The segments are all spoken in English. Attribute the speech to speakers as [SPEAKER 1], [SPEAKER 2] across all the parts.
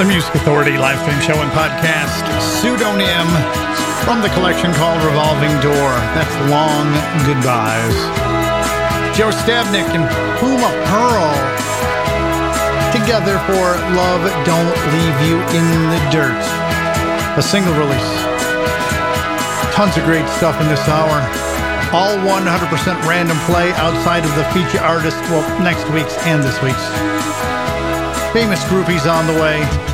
[SPEAKER 1] the Music Authority live stream show and podcast. Pseudonym from the collection called Revolving Door. That's Long Goodbyes. Joe Sztabnik and Puma Perl together for Love Don't Leave You in the Dirt. A single release. Tons of great stuff in this hour. All 100% random play outside of the feature artist, well, next week's and this week's. Famous groupies on the way.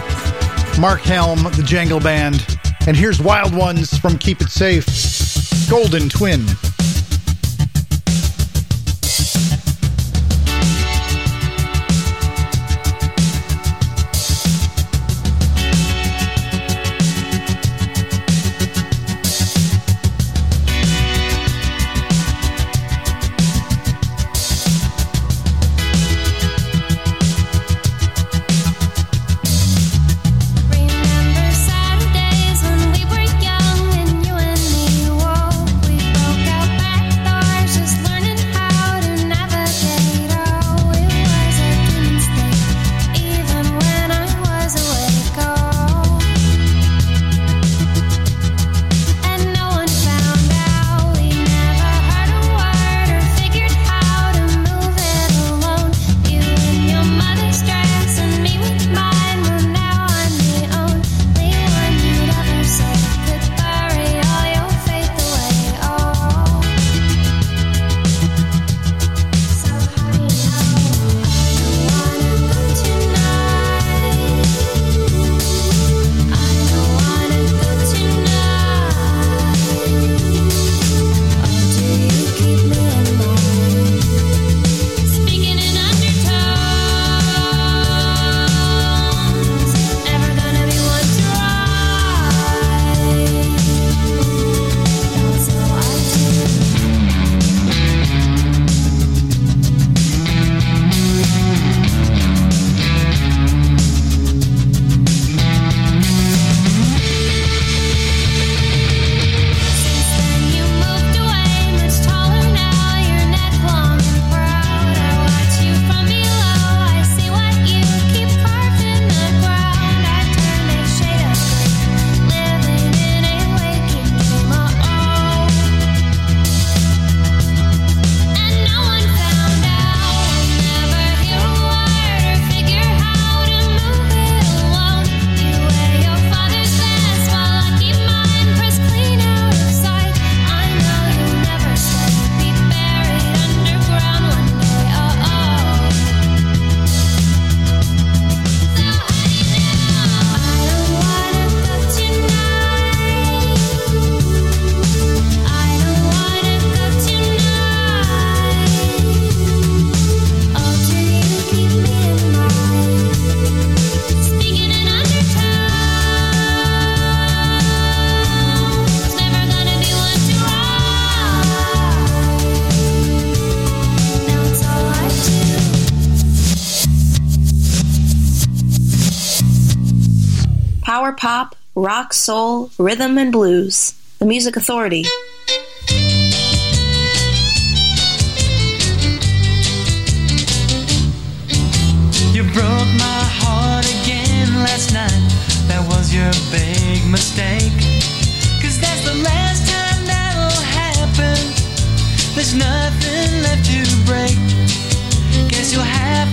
[SPEAKER 1] Mark Helm, the Jangle Band. And here's Wild Ones from Keep It Safe Golden Twin.
[SPEAKER 2] Rock, soul, rhythm, and blues. The Music Authority.
[SPEAKER 3] You broke my heart again last night. That was your big mistake. Cause that's the last time that'll happen. There's nothing left to break. Guess you'll have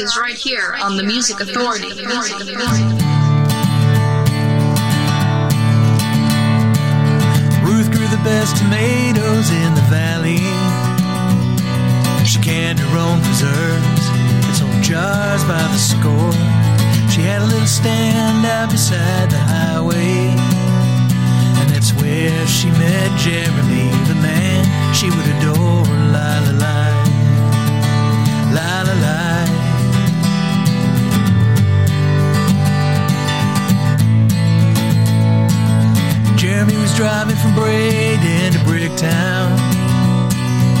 [SPEAKER 2] is right here on The Music Authority.
[SPEAKER 3] Ruth grew the best tomatoes in the valley. She canned her own preserves and sold jars by the score. She had a little stand out beside the highway. And that's where she met Jeremy, the man she would adore. La la la. La Jeremy was driving from Braden to Bricktown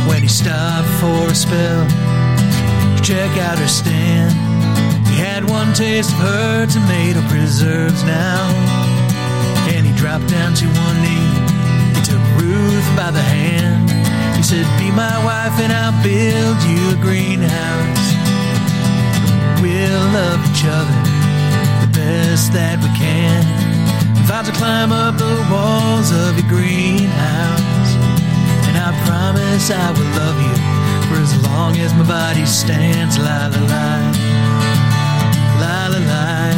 [SPEAKER 3] when he stopped for a spell to check out her stand. He had one taste of her tomato preserves now, and he dropped down to one knee. He took Ruth by the hand. He said, Be my wife, and I'll build you a greenhouse. We'll love each other the best that we can. About to climb up the walls of your greenhouse. And I promise I will love you for as long as my body stands. La la la. La la la.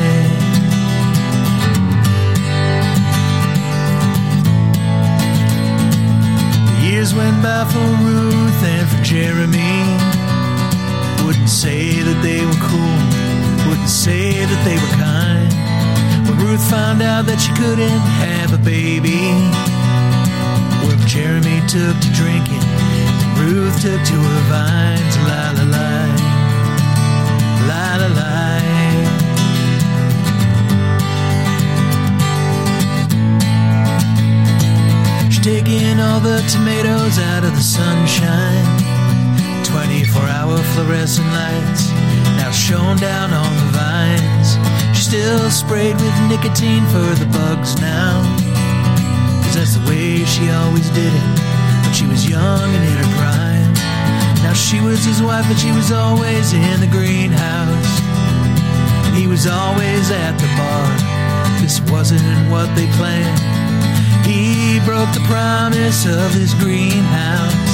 [SPEAKER 3] The years went by for Ruth and for Jeremy. Wouldn't say that they were cool, wouldn't say that they were kind. Ruth found out that she couldn't have a baby, well, Jeremy took to drinking, and Ruth took to her vines. La la la, la la la. She's taking all the tomatoes out of the sunshine. 24 hour fluorescent lights now shone down on the vines. Still sprayed with nicotine for the bugs now. Cause that's the way she always did it when she was young and in her prime. Now she was his wife, but she was always in the greenhouse. He was always at the bar. This wasn't what they planned. He broke the promise of his greenhouse.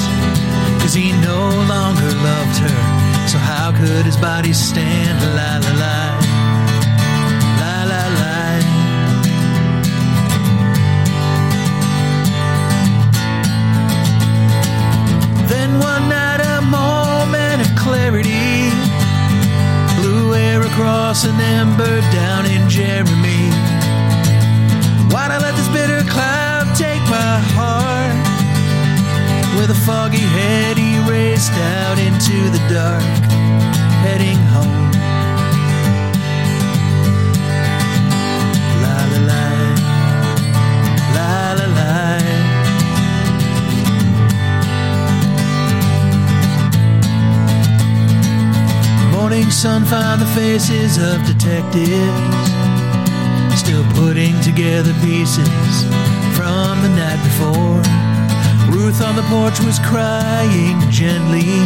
[SPEAKER 3] Cause he no longer loved her. So how could his body stand? La la. La across an ember down in Jeremy. Why'd I let this bitter cloud take my heart? With a foggy head, he raced out into the dark, heading sun found the faces of detectives, still putting together pieces from the night before. Ruth on the porch was crying gently,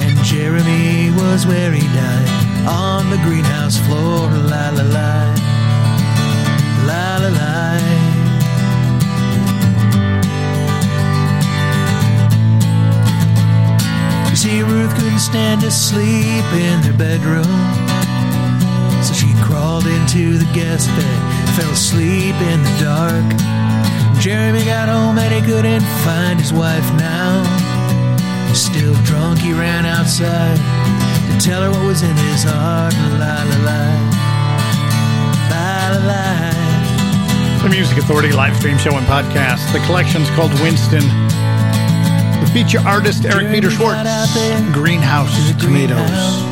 [SPEAKER 3] and Jeremy was where he died on the greenhouse floor. La la la, la la la. Stand to sleep in their bedroom. So she crawled into the guest bed, fell asleep in the dark. Jeremy got home and he couldn't find his wife now. Still drunk, he ran outside to tell her what was in his heart. La la la. La la la.
[SPEAKER 4] The Music Authority live stream show and podcast. The collection's called Winston. Feature artist Eric Peter Schwartz. Greenhouse Tomatoes.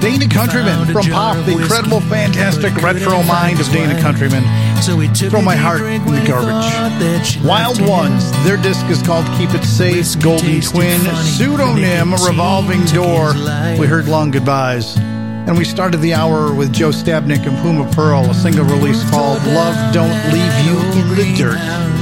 [SPEAKER 4] Dana Countryman from Pop, the incredible, fantastic retro mind of Dana Countryman.
[SPEAKER 3] So we took
[SPEAKER 4] Throw my heart in the garbage.
[SPEAKER 3] thought that she
[SPEAKER 4] Wild Ones. Their disc is called Keep It Safe, Golden Twin, Pseudonym, Revolving Door. We heard Long Goodbyes. And we started the hour with Joe Sztabnik and Puma Perl, a single release called Love Don't Leave You in the Dirt.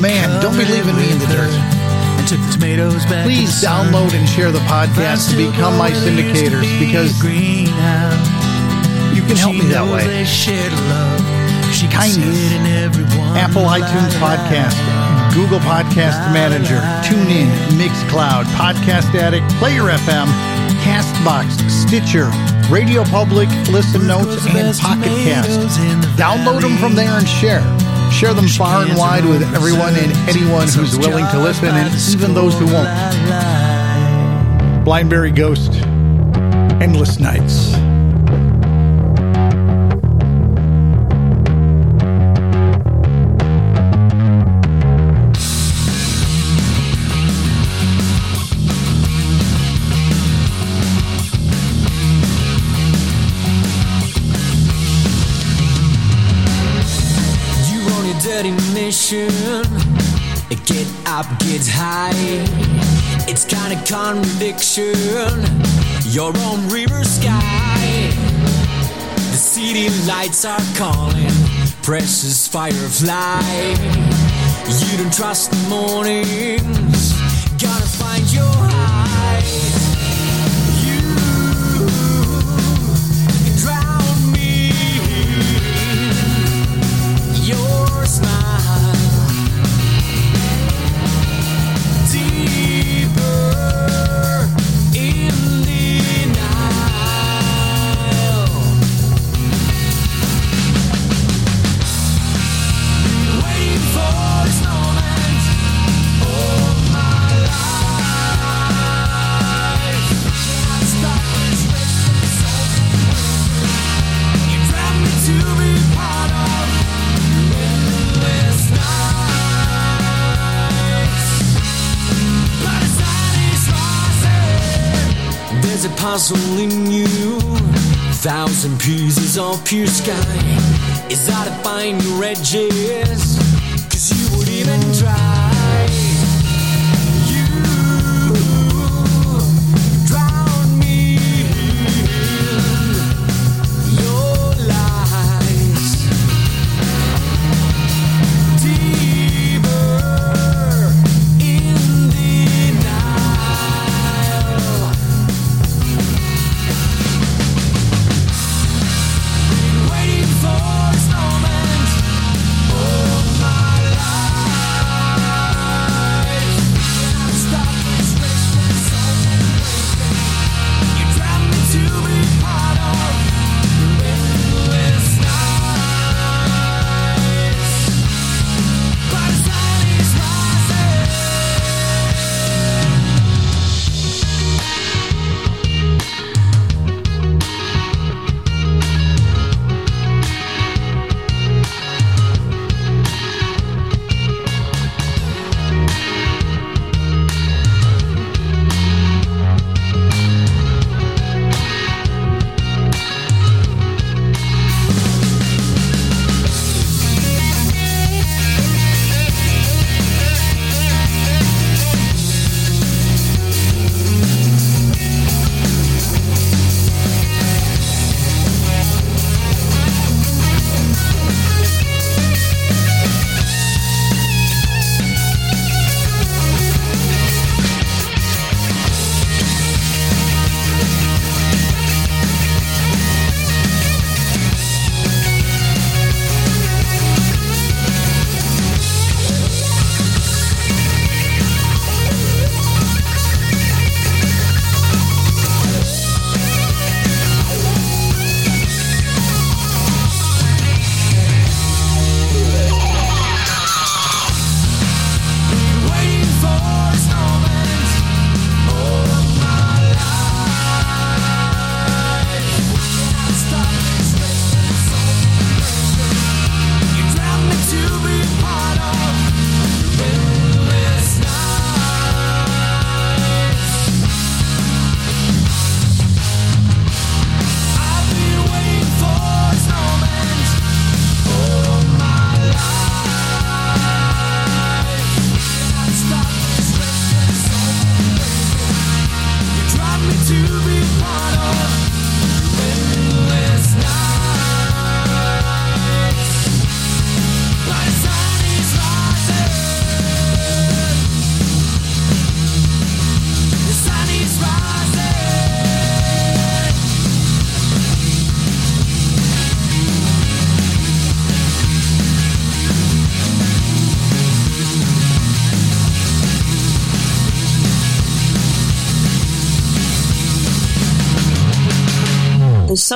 [SPEAKER 4] Man, don't be leaving me in the dirt.
[SPEAKER 3] And took the tomatoes back to
[SPEAKER 4] Please download and share the podcast to become my syndicators because you can help me that way.
[SPEAKER 3] They shared love. She can
[SPEAKER 4] Kindness.
[SPEAKER 3] see it in everyone.
[SPEAKER 4] Apple iTunes. Podcast, Google Podcast Manager, TuneIn, Mixcloud, Podcast Addict, Player FM, Castbox, Stitcher, Radio Public, Listen Notes, and Pocket Cast. Download them from there and share. Share them far and wide with everyone and anyone who's willing to listen, and even those who won't. Blindberry Ghost, Endless Nights.
[SPEAKER 5] Mission. Get up, get high. It's kind of conviction. Your own river sky. The city lights are calling. Precious firefly. You don't trust the mornings. In you. Thousand pieces of pure sky. Is that to find your edges?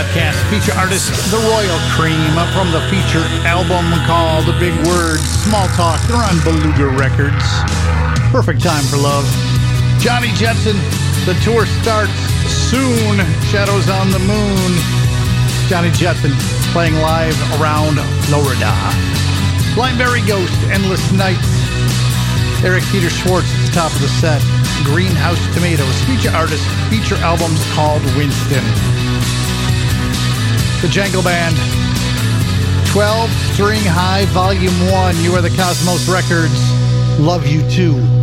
[SPEAKER 3] Podcast. Feature artist The Royal Cream from the feature album called The Big Word Small Talk. They're on Beluga Records. Perfect time for love. Johnny Jetson, the tour starts soon. Shadows on the Moon. Johnny Jetson playing live around Florida. Blindberry Ghost, Endless Nights. Eric Peter Schwartz at the top of the set. Greenhouse Tomatoes. Feature artist, feature albums called Winston. The Jangle Band. 12 String High Volume 1. You are the Cosmos Records. Love you too.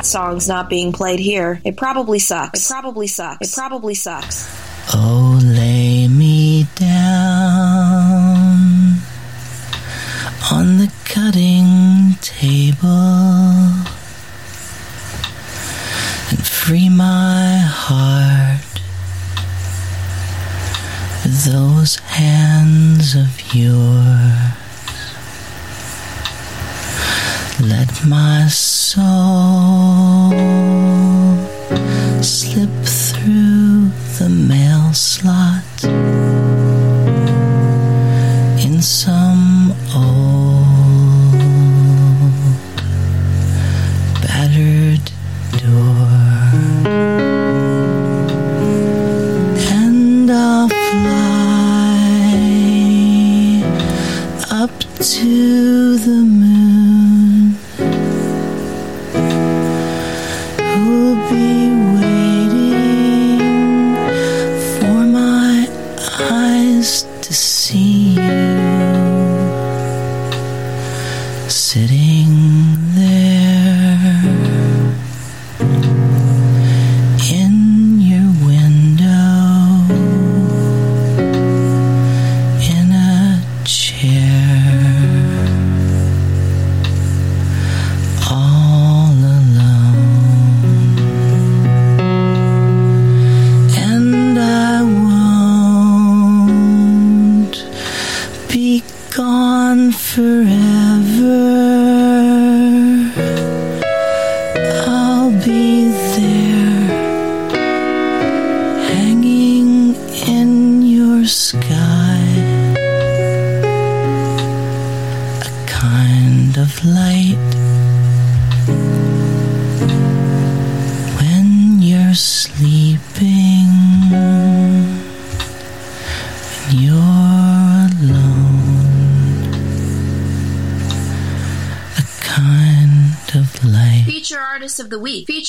[SPEAKER 2] That song's not being played here, it probably sucks. It probably sucks. It probably sucks.
[SPEAKER 6] Oh, lay me down on the cutting table and free my heart with those hands of yours. Let my soul slip through the mail slot in some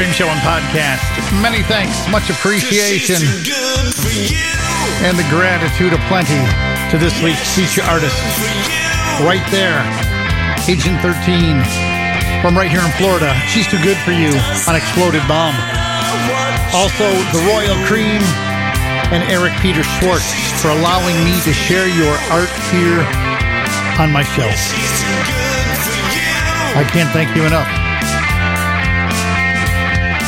[SPEAKER 4] Stream Show and Podcast. Many thanks, much appreciation, and the gratitude of plenty to this week's feature artist. Right there, Agent 13 from right here in Florida. She's Too Good For You on Exploded Bomb. Also, The Royal Cream and Eric Peter Schwartz for allowing me to share your art here on my show. I can't thank you enough.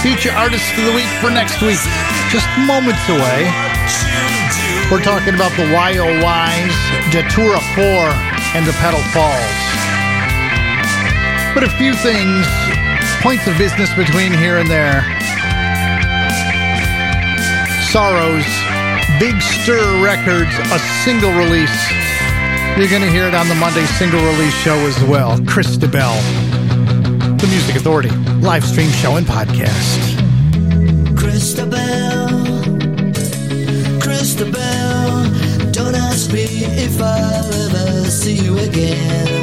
[SPEAKER 4] Feature artist of the week for next week, just moments away. We're talking about the YOYs, Datura 4, and the Petal Falls. But a few things, points of business between here and there. Sorrows, Big Stir Records, a single release. You're going to hear it on the Monday single release show as well. Christabel, the Music Authority, live stream show and podcast.
[SPEAKER 3] Christabel, Christabel, don't ask me if I'll ever see you again.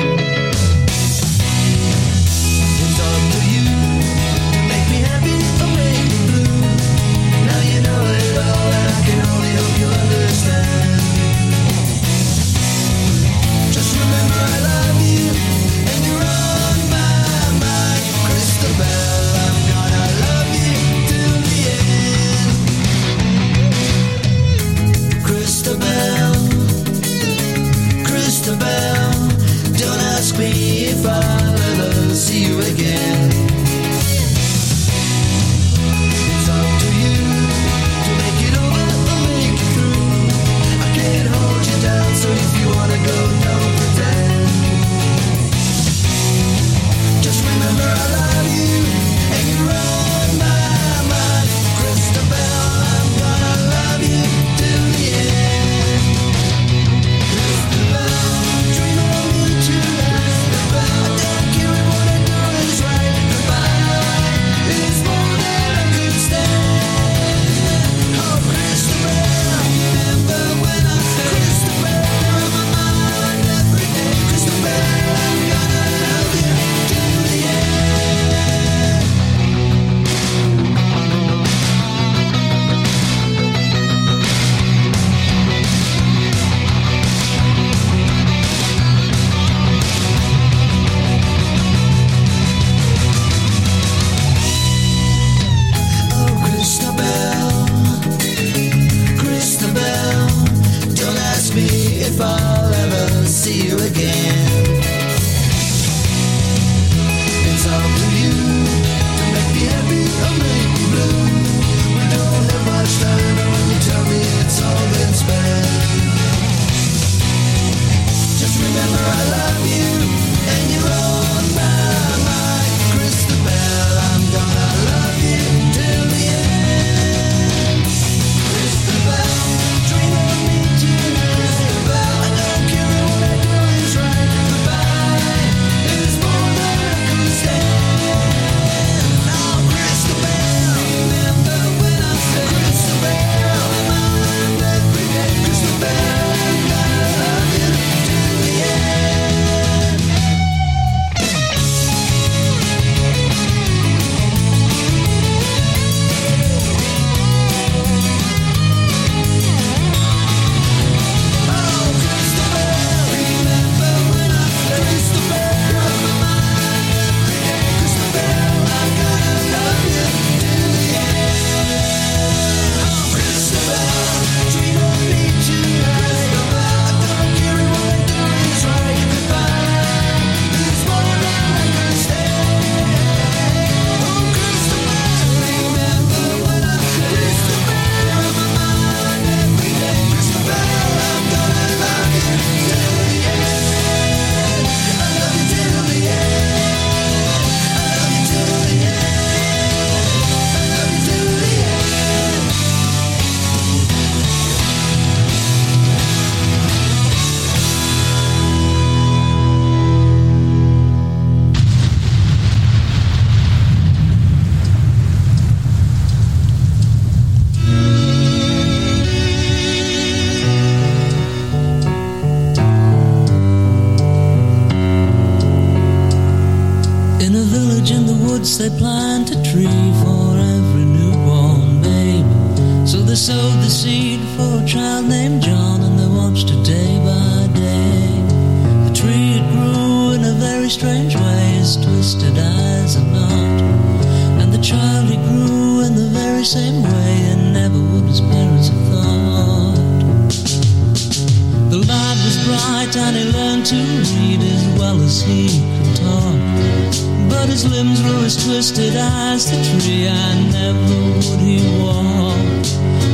[SPEAKER 7] His limbs were as twisted as the tree, and never would he walk.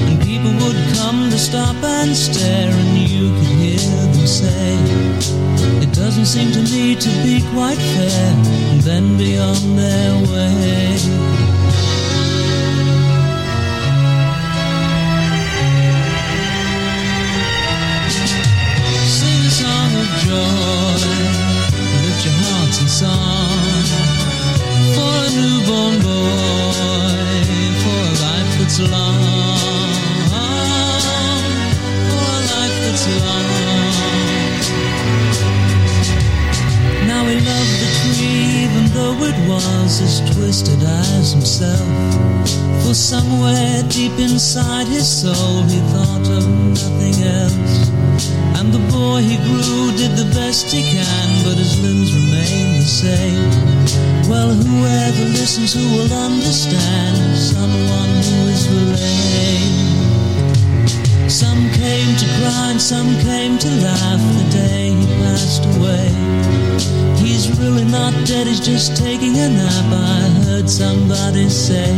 [SPEAKER 7] And people would come to stop and stare, and you could hear them say, It doesn't seem to me to be quite fair, and then be on their way. Himself. For somewhere deep inside his soul, he thought of nothing else. And the boy he grew did the best he can, but his limbs remain the same. Well, whoever listens, who will understand someone who is lame? Some came to cry and some came to laugh the day he passed away. He's really not dead, he's just taking a nap. I heard somebody say,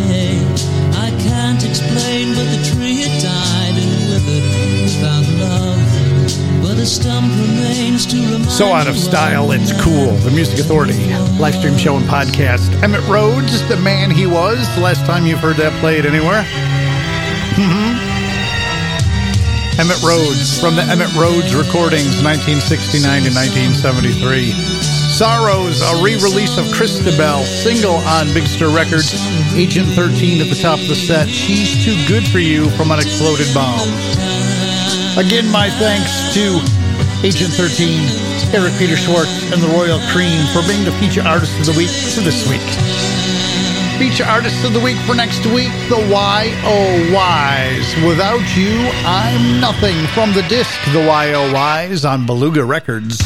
[SPEAKER 7] I can't explain, but the tree had died and withered without love. But a stump remains to remind
[SPEAKER 4] So out of style, it's cool. The Music Authority live stream show and podcast. Emitt Rhodes, the man he was. The last time you've heard that played anywhere. hmm Emitt Rhodes from the Emitt Rhodes recordings, 1969 to 1973. Sorrows, a re-release of Christabel, single on Big Stir Records. Agent 13 at the top of the set. She's too good for you from Unexploded Bomb. Again, my thanks to Agent 13, Eric Peter Schwartz, and the Royal Cream for being the feature artist of the week for this week. Feature artist of the week for next week, the Y-O-Ys. Without you, I'm nothing. From the disc, the Y-O-Ys on Beluga Records.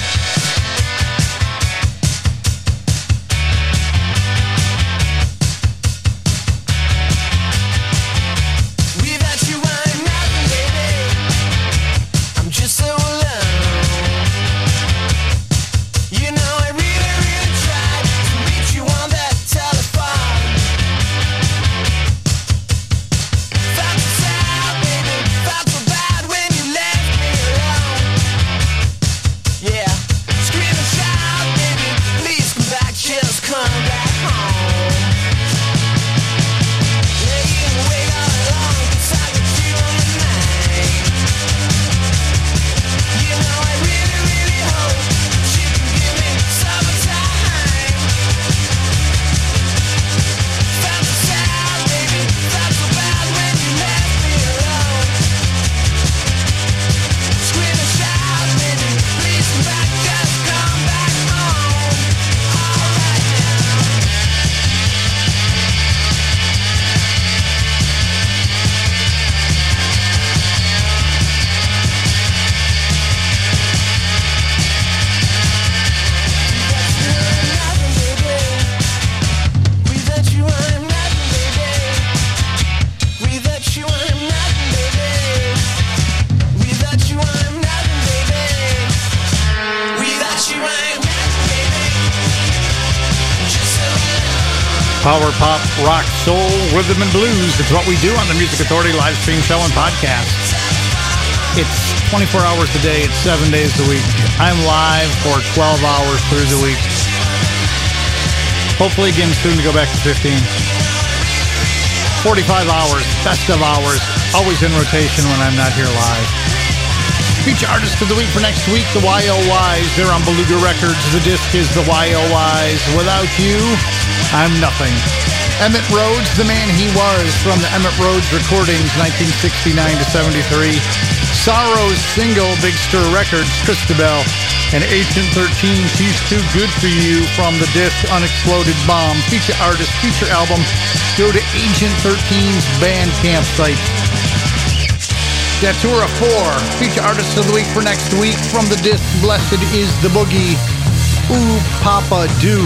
[SPEAKER 4] Rhythm, and blues. It's what we do on the Music Authority live stream show and podcast. It's 24 hours a day, it's seven days a week. I'm live for 12 hours through the week. Hopefully, again, soon to go back to 15. 45 hours, best of hours, always in rotation when I'm not here live. Feature artist of the week for next week, the YOYs. They're on Beluga Records. The disc is the YOYs. Without you, I'm nothing. Emitt Rhodes, the man he was from the Emitt Rhodes recordings, 1969 to 73. Sorrow's single, Big Stir Records, Christabel, and Agent 13, She's Too Good For You from the disc Unexploded Bomb. Feature artist, feature album. Go to Agent 13's Bandcamp site. Datura 4, feature artist of the week for next week from the disc Blessed is the Boogie, Ooh Papa Do,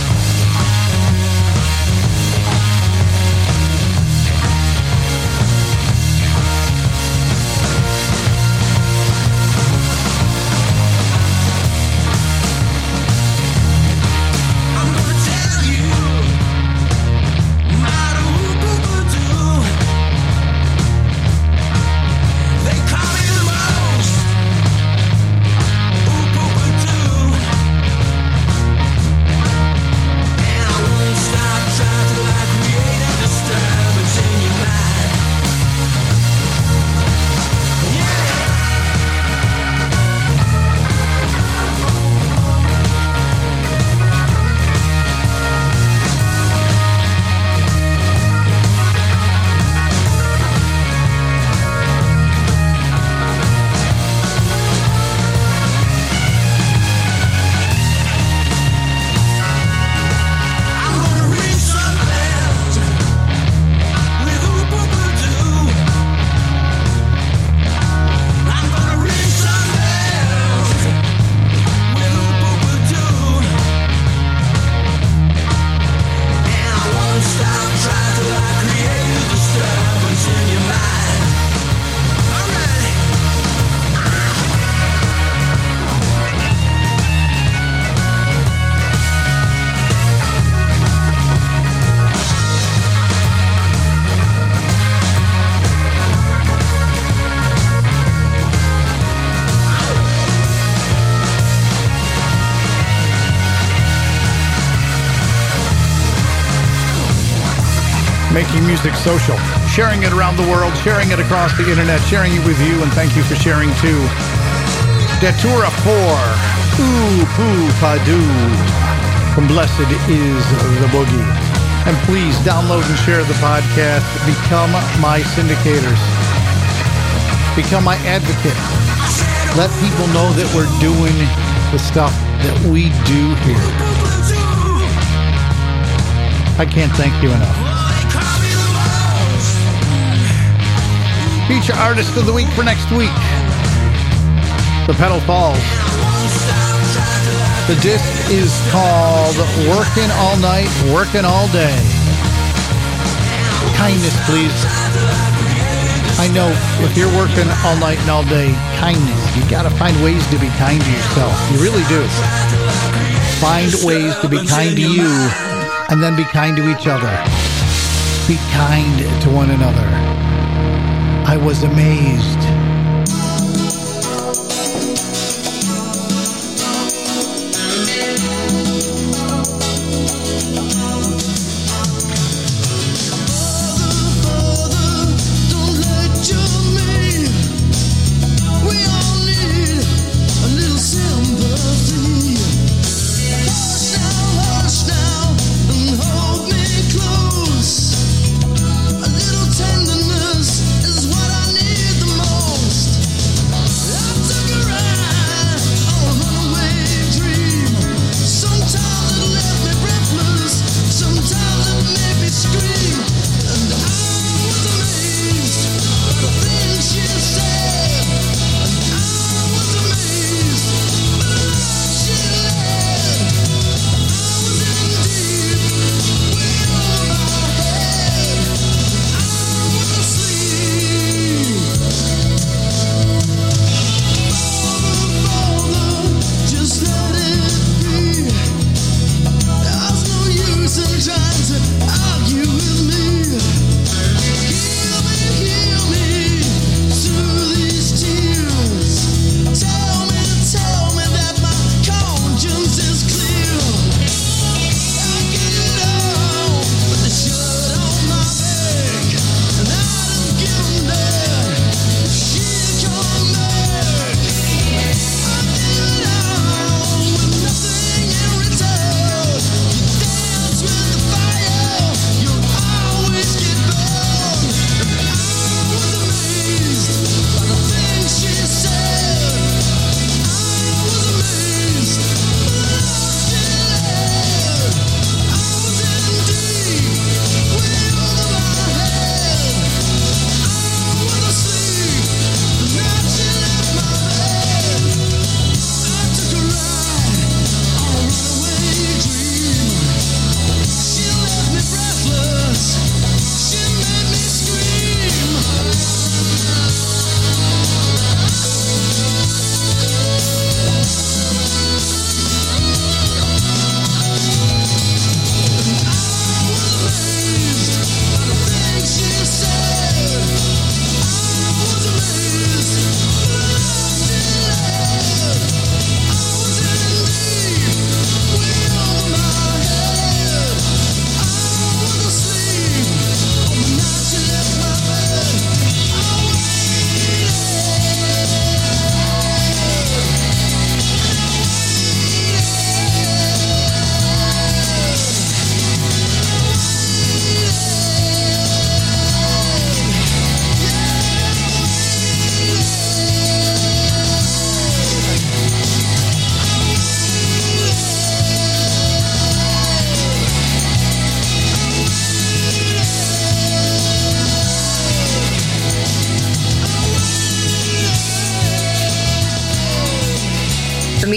[SPEAKER 4] Music social, sharing it around the world, sharing it across the internet, sharing it with you, and thank you for sharing too. Datura 4, Ooh Poo Pah Doo, from Blessed is the Boogie. And please download and share the podcast. Become my syndicators. Become my advocate. Let people know that we're doing the stuff that we do here. I can't thank you enough. Feature artist of the week for next week. The Petal Falls. The disc is called Working All Night, Working All Day. Kindness, please. I know if you're working all night and all day, kindness. You got to find ways to be kind to yourself. You really do. Find ways to be kind to you and then be kind to each other. Be kind to one another. I was amazed.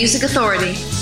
[SPEAKER 8] Music Authority.